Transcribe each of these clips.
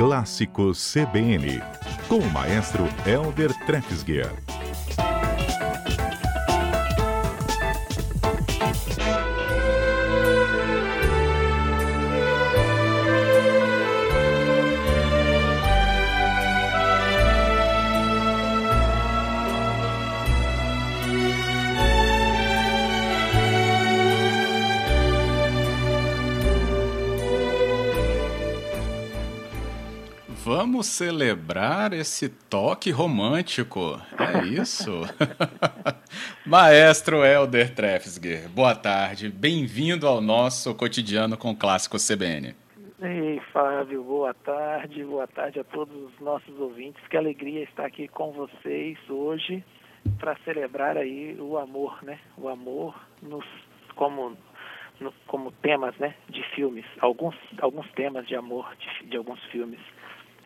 Clássico CBN, com o maestro Elder Trefsguier. Vamos celebrar esse toque romântico. É isso? Maestro Helder Trefsger, boa tarde. Bem-vindo ao nosso cotidiano com o Clássico CBN. Ei, Fábio, boa tarde. Boa tarde a todos os nossos ouvintes. Que alegria estar aqui com vocês hoje para celebrar aí o amor, né? O amor nos como como temas, né, de filmes. Alguns alguns temas de amor de, de alguns filmes.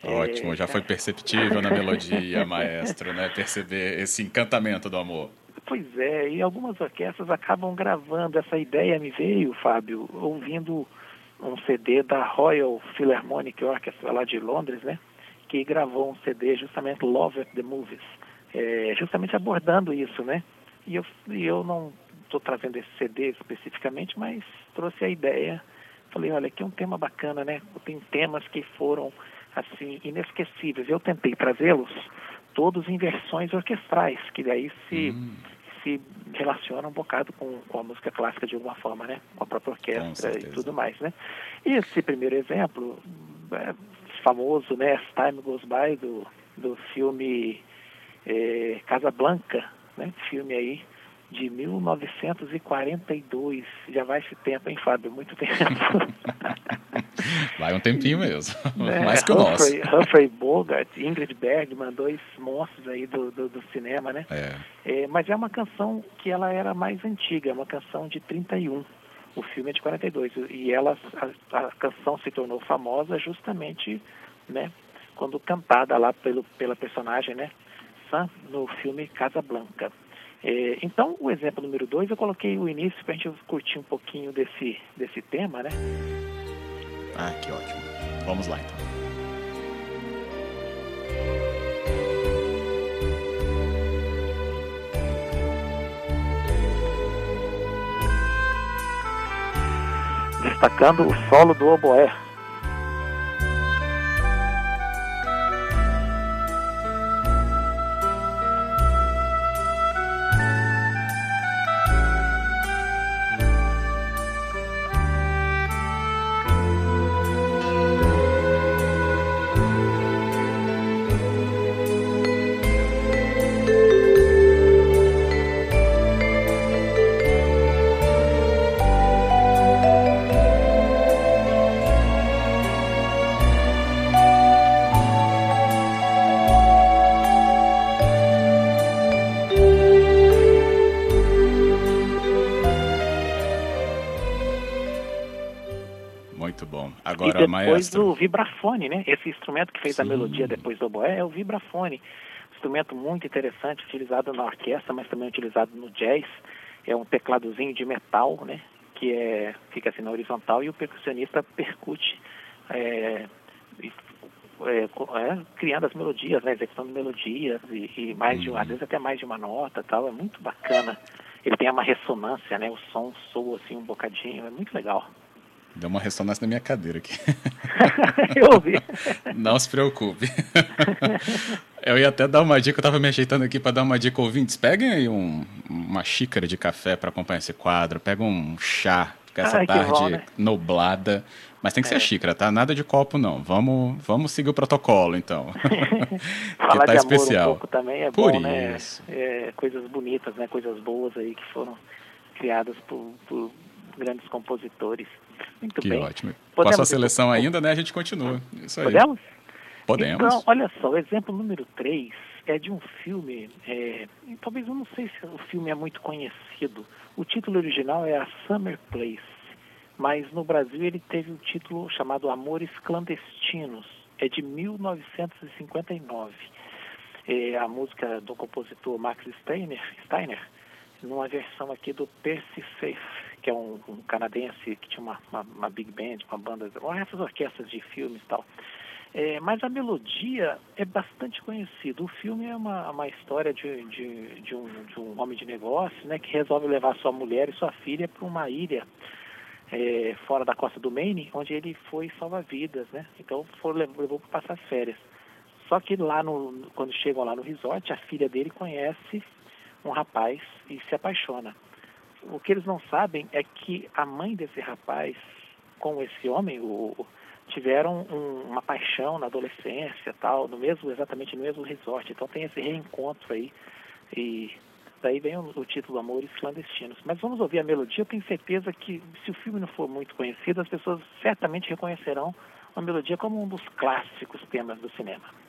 Ótimo, já foi perceptível na melodia, maestro, né? Perceber esse encantamento do amor. Pois é, e algumas orquestras acabam gravando. Essa ideia me veio, Fábio, ouvindo um CD da Royal Philharmonic Orchestra lá de Londres, né? Que gravou um CD justamente Love at the Movies, é, justamente abordando isso, né? E eu, e eu não estou trazendo esse CD especificamente, mas trouxe a ideia. Falei, olha, aqui é um tema bacana, né? Tem temas que foram assim inesquecíveis. Eu tentei trazê-los todos em versões orquestrais, que daí se hum. se relacionam um bocado com, com a música clássica de alguma forma, né? Com a própria orquestra e tudo mais, né? E esse primeiro exemplo é famoso, né? As Time Goes By do do filme é, Casablanca, né? Filme aí de 1942. Já vai esse tempo, hein, Fábio? Muito tempo. vai um tempinho mesmo. É, Mais que o Humphrey, nosso. Humphrey Bogart, Ingrid Bergman, dois monstros aí do, do, do cinema, né? É. é. Mas é uma canção que ela era mais antiga, é uma canção de 31. O filme é de 42. E ela, a, a canção se tornou famosa justamente, né? Quando cantada lá pelo, pela personagem, né? Sam, no filme Casablanca. É, então, o exemplo número dois, eu coloquei o início para a gente curtir um pouquinho desse, desse tema, né? Ah, que ótimo. Vamos lá, então. Destacando o solo do oboé. Depois do vibrafone, né? Esse instrumento que fez Sim. a melodia depois do oboé é o vibrafone. Instrumento muito interessante, utilizado na orquestra, mas também utilizado no jazz. É um tecladozinho de metal, né? Que é, fica assim na horizontal e o percussionista percute é, é, é, criando as melodias, né, executando melodias e, e mais de, às uhum. vezes até mais de uma nota, tal, é muito bacana. Ele tem uma ressonância, né, o som soa assim um bocadinho, é muito legal. Deu uma ressonância na minha cadeira aqui. eu ouvi. Não se preocupe. eu ia até dar uma dica, eu estava me ajeitando aqui para dar uma dica ouvintes. Peguem aí um, uma xícara de café para acompanhar esse quadro, pega um chá, porque essa Ai, tarde bom, né? nublada. Mas tem que ser é. xícara, tá? Nada de copo, não. Vamos, vamos seguir o protocolo, então. Falar que tá de especial. um pouco também é Por bom, né? isso. né? É, coisas bonitas, né? Coisas boas aí que foram criadas por, por grandes compositores. Muito que bem. ótimo. Com a sua seleção ainda, né, a gente continua. Isso aí. Podemos? Podemos. Então, olha só, o exemplo número 3 é de um filme, é, talvez eu não sei se o filme é muito conhecido. O título original é A Summer Place, mas no Brasil ele teve o um título chamado Amores Clandestinos. É de 1959. É a música do compositor Max Steiner, Steiner numa versão aqui do Percy Faith, que é um, um canadense que tinha uma, uma, uma, big band, uma banda, essas orquestras de filmes e tal. É, mas a melodia é bastante conhecida. O filme é uma, uma história de, de, de, um, de um homem de negócio né, que resolve levar sua mulher e sua filha para uma ilha é, fora da costa do Maine, onde ele foi salva-vidas. Né? Então for, levou para passar férias. Só que lá no, quando chegam lá no resort, a filha dele conhece um rapaz e se apaixona. O que eles não sabem é que a mãe desse rapaz com esse homem, o, tiveram um, uma paixão na adolescência, tal, no mesmo exatamente no mesmo resort. Então tem esse reencontro aí e daí vem o, o título Amores Clandestinos. Mas vamos ouvir a melodia. Eu tenho certeza que se o filme não for muito conhecido, as pessoas certamente reconhecerão a melodia como um dos clássicos temas do cinema.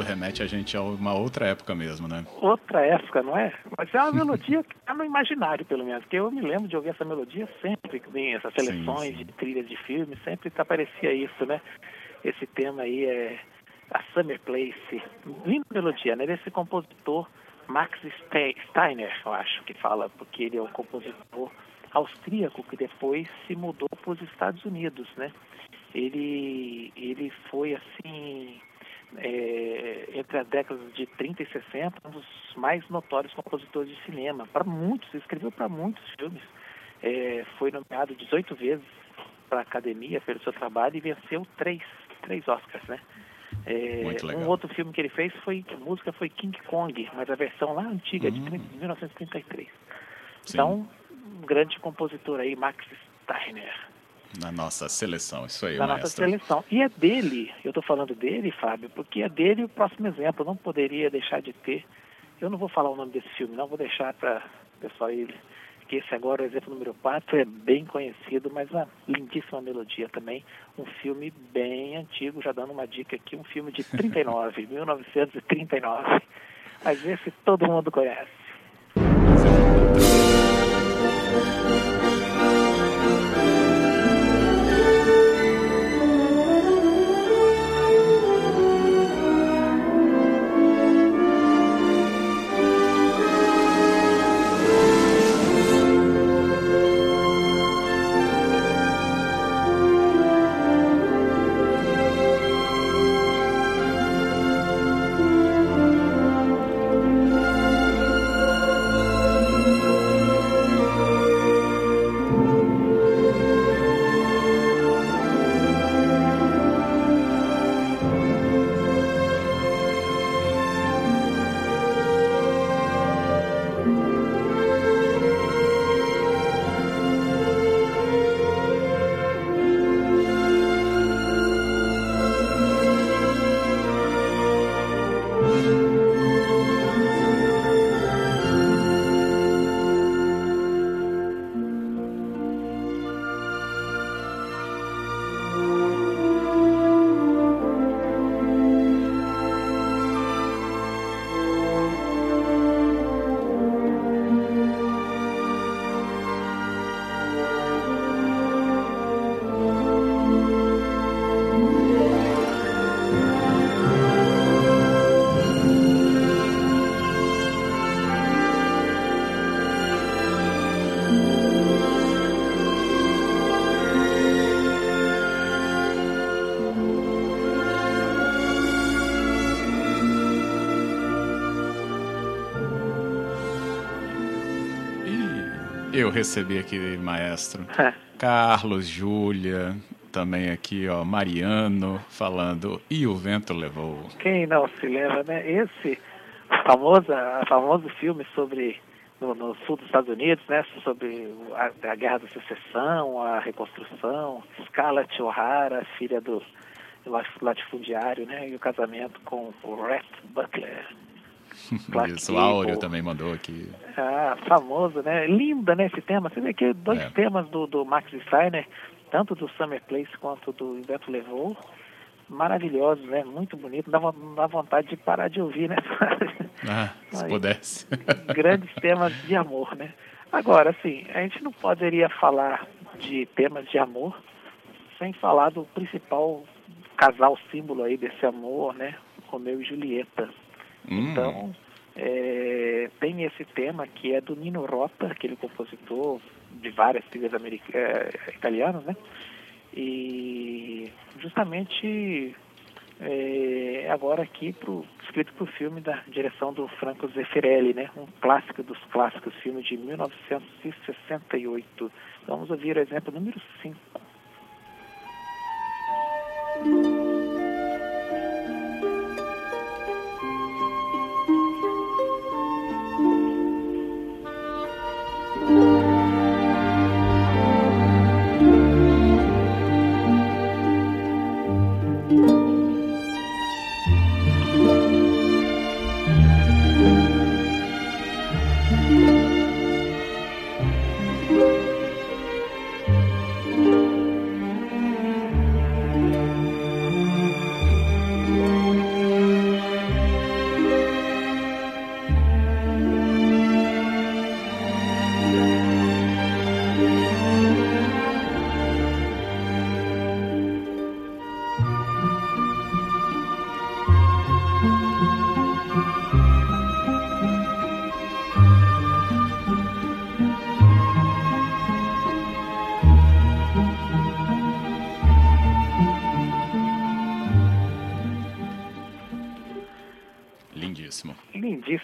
Isso remete a gente a uma outra época mesmo, né? Outra época, não é? Mas é uma melodia que está no imaginário, pelo menos. Porque eu me lembro de ouvir essa melodia sempre que vem essas seleções sim, sim. de trilhas de filmes, sempre aparecia isso, né? Esse tema aí é a Summer Place. Linda melodia, né? Desse compositor Max Steiner, eu acho que fala, porque ele é um compositor austríaco que depois se mudou para os Estados Unidos, né? Ele, ele foi assim é, entre as décadas de 30 e 60, um dos mais notórios compositores de cinema. Para muitos, escreveu para muitos filmes. É, foi nomeado 18 vezes para a academia pelo seu trabalho e venceu três, três Oscars, né? É, um outro filme que ele fez foi, música foi King Kong, mas a versão lá antiga, de, 30, de 1933. Sim. Então, um grande compositor aí, Max Steiner. Na nossa seleção, isso aí, Na nossa seleção. E é dele, eu estou falando dele, Fábio, porque é dele o próximo exemplo. Eu não poderia deixar de ter. Eu não vou falar o nome desse filme, não, vou deixar para o pessoal ir. Que esse agora, o exemplo número 4, é bem conhecido, mas uma lindíssima melodia também. Um filme bem antigo, já dando uma dica aqui, um filme de 39, 1939. Mas esse todo mundo conhece. Eu recebi aqui, maestro. Carlos, Júlia, também aqui, ó, Mariano, falando, e o vento levou. Quem não se lembra, né? Esse famoso, famoso filme sobre no, no, sul dos Estados Unidos, né, sobre a, a, Guerra da Secessão, a reconstrução, Scarlett O'Hara, filha do latifundiário, né, e o casamento com o Rhett Butler. Isso, o Áureo também mandou aqui. Ah, famoso, né? Linda, né, esse tema. Você vê que dois é. temas do, do Max Steiner, tanto do Summer Place quanto do Vento Levou, maravilhosos, né? Muito bonito. Dá, dá vontade de parar de ouvir, né? Ah, se pudesse. grandes temas de amor, né? Agora, assim, a gente não poderia falar de temas de amor sem falar do principal casal símbolo aí desse amor, né? Romeu e Julieta. Hum. Então, é, tem esse tema que é do Nino Rota, aquele compositor de várias trilhas é, italianas, né? E justamente é, agora aqui pro, escrito para o filme da direção do Franco Zeffirelli, né? Um clássico dos clássicos, filme de 1968. Vamos ouvir o exemplo número 5.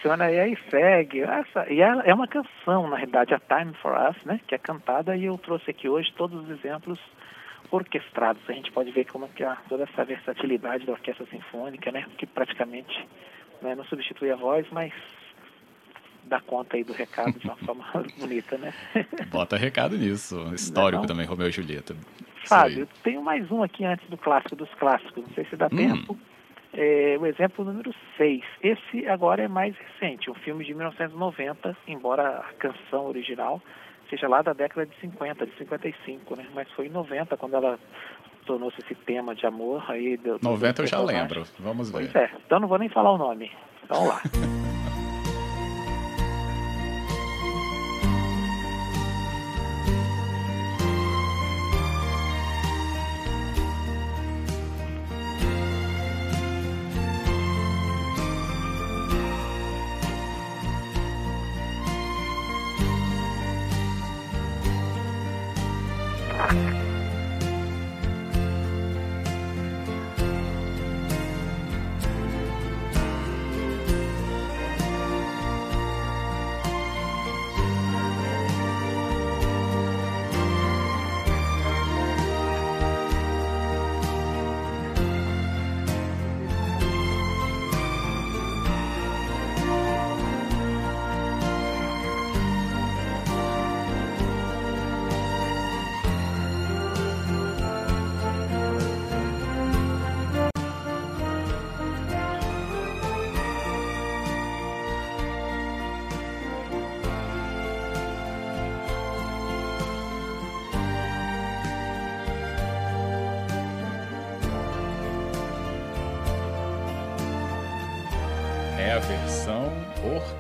Funciona e aí segue. Essa, e é, é uma canção, na realidade, a Time for Us, né, que é cantada e eu trouxe aqui hoje todos os exemplos orquestrados. A gente pode ver como que há toda essa versatilidade da orquestra sinfônica, né, que praticamente né, não substitui a voz, mas dá conta aí do recado de uma forma bonita, né? Bota recado nisso. Histórico não? também, Romeu e Julieta. Fábio, tenho mais um aqui antes do clássico dos clássicos. Não sei se dá hum. tempo é, o exemplo número 6. Esse agora é mais recente, um filme de 1990, embora a canção original seja lá da década de 50, de 55, né? Mas foi em 90 quando ela tornou-se esse tema de amor aí. Do, 90 eu já lembro, vamos ver. Pois é, então não vou nem falar o nome. Vamos lá.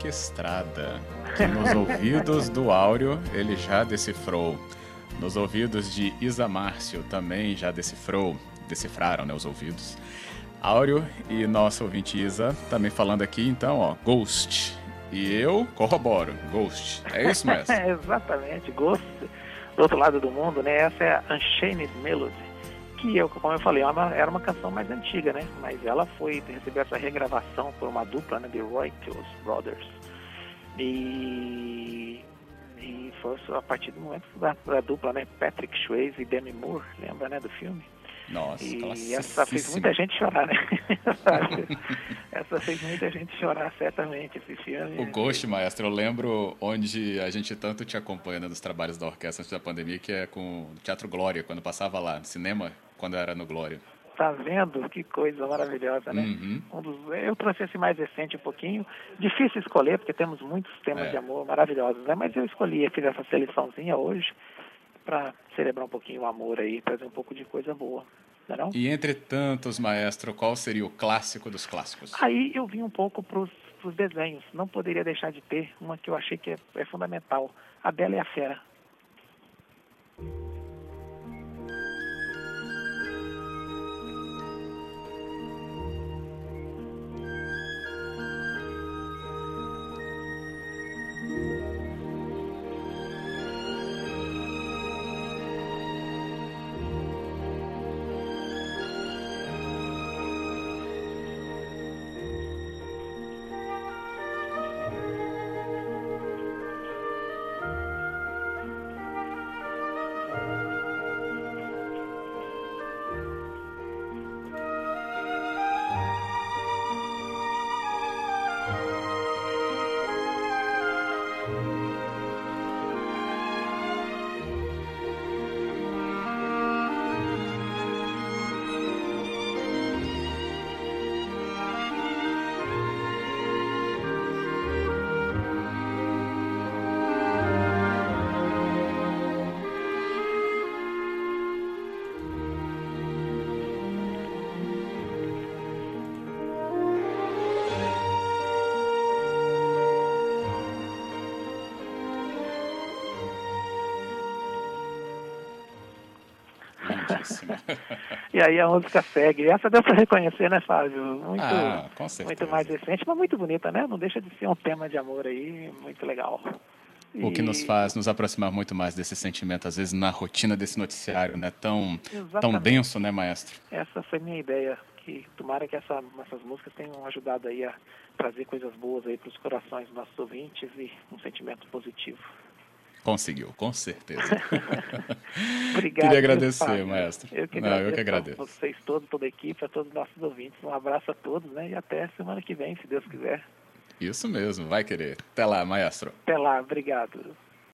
orquestrada, que nos ouvidos do Áureo ele já decifrou. Nos ouvidos de Isa Márcio também já decifrou, decifraram né, os ouvidos. Áureo e nosso ouvinte Isa também falando aqui, então, ó, Ghost. E eu corroboro, Ghost. É isso mesmo? é, exatamente, Ghost. Do outro lado do mundo, né? Essa é a Unchained Melody que eu, como eu falei, era é uma, era uma canção mais antiga, né? Mas ela foi recebeu essa regravação por uma dupla, né? The Roy Brothers. E E foi a partir do momento da, da dupla, né? Patrick Swayze e Demi Moore, lembra, né, do filme? Nossa, e essa fez muita gente chorar, né? essa fez muita gente chorar, certamente, esse filme. O Ghost, maestro, eu lembro onde a gente tanto te acompanha nos trabalhos da orquestra antes da pandemia, que é com o Teatro Glória, quando passava lá, no cinema, quando era no Glória. Tá vendo? Que coisa maravilhosa, né? Uhum. Um dos, eu trouxe esse mais recente um pouquinho. Difícil escolher, porque temos muitos temas É. de amor maravilhosos, né? Mas eu escolhi, fiz essa seleçãozinha hoje para celebrar um pouquinho o amor aí, trazer um pouco de coisa boa, não é não? E entre tantos, maestro, qual seria o clássico dos clássicos? Aí eu vim um pouco para os desenhos. Não poderia deixar de ter uma que eu achei que é, é fundamental. A Bela e a Fera. E aí a música segue. Essa deu para reconhecer, né, Fábio? Muito, ah, com certeza. muito mais recente, mas muito bonita, né? Não deixa de ser um tema de amor aí, muito legal. O que nos faz nos aproximar muito mais desse sentimento, às vezes na rotina desse noticiário, né? Tão, tão denso, né, maestro? Essa foi minha ideia, que tomara que essa, essas músicas tenham ajudado aí a trazer coisas boas aí para os corações dos nossos ouvintes e um sentimento positivo. Conseguiu, com certeza. Obrigado. Queria agradecer, maestro. Eu que Não, eu que agradeço agradeço. a vocês todos, toda a equipe, a todos os nossos ouvintes. Um abraço a todos, né? E até semana que vem, se Deus quiser. Isso mesmo, vai querer. Até lá, maestro. Até lá, obrigado.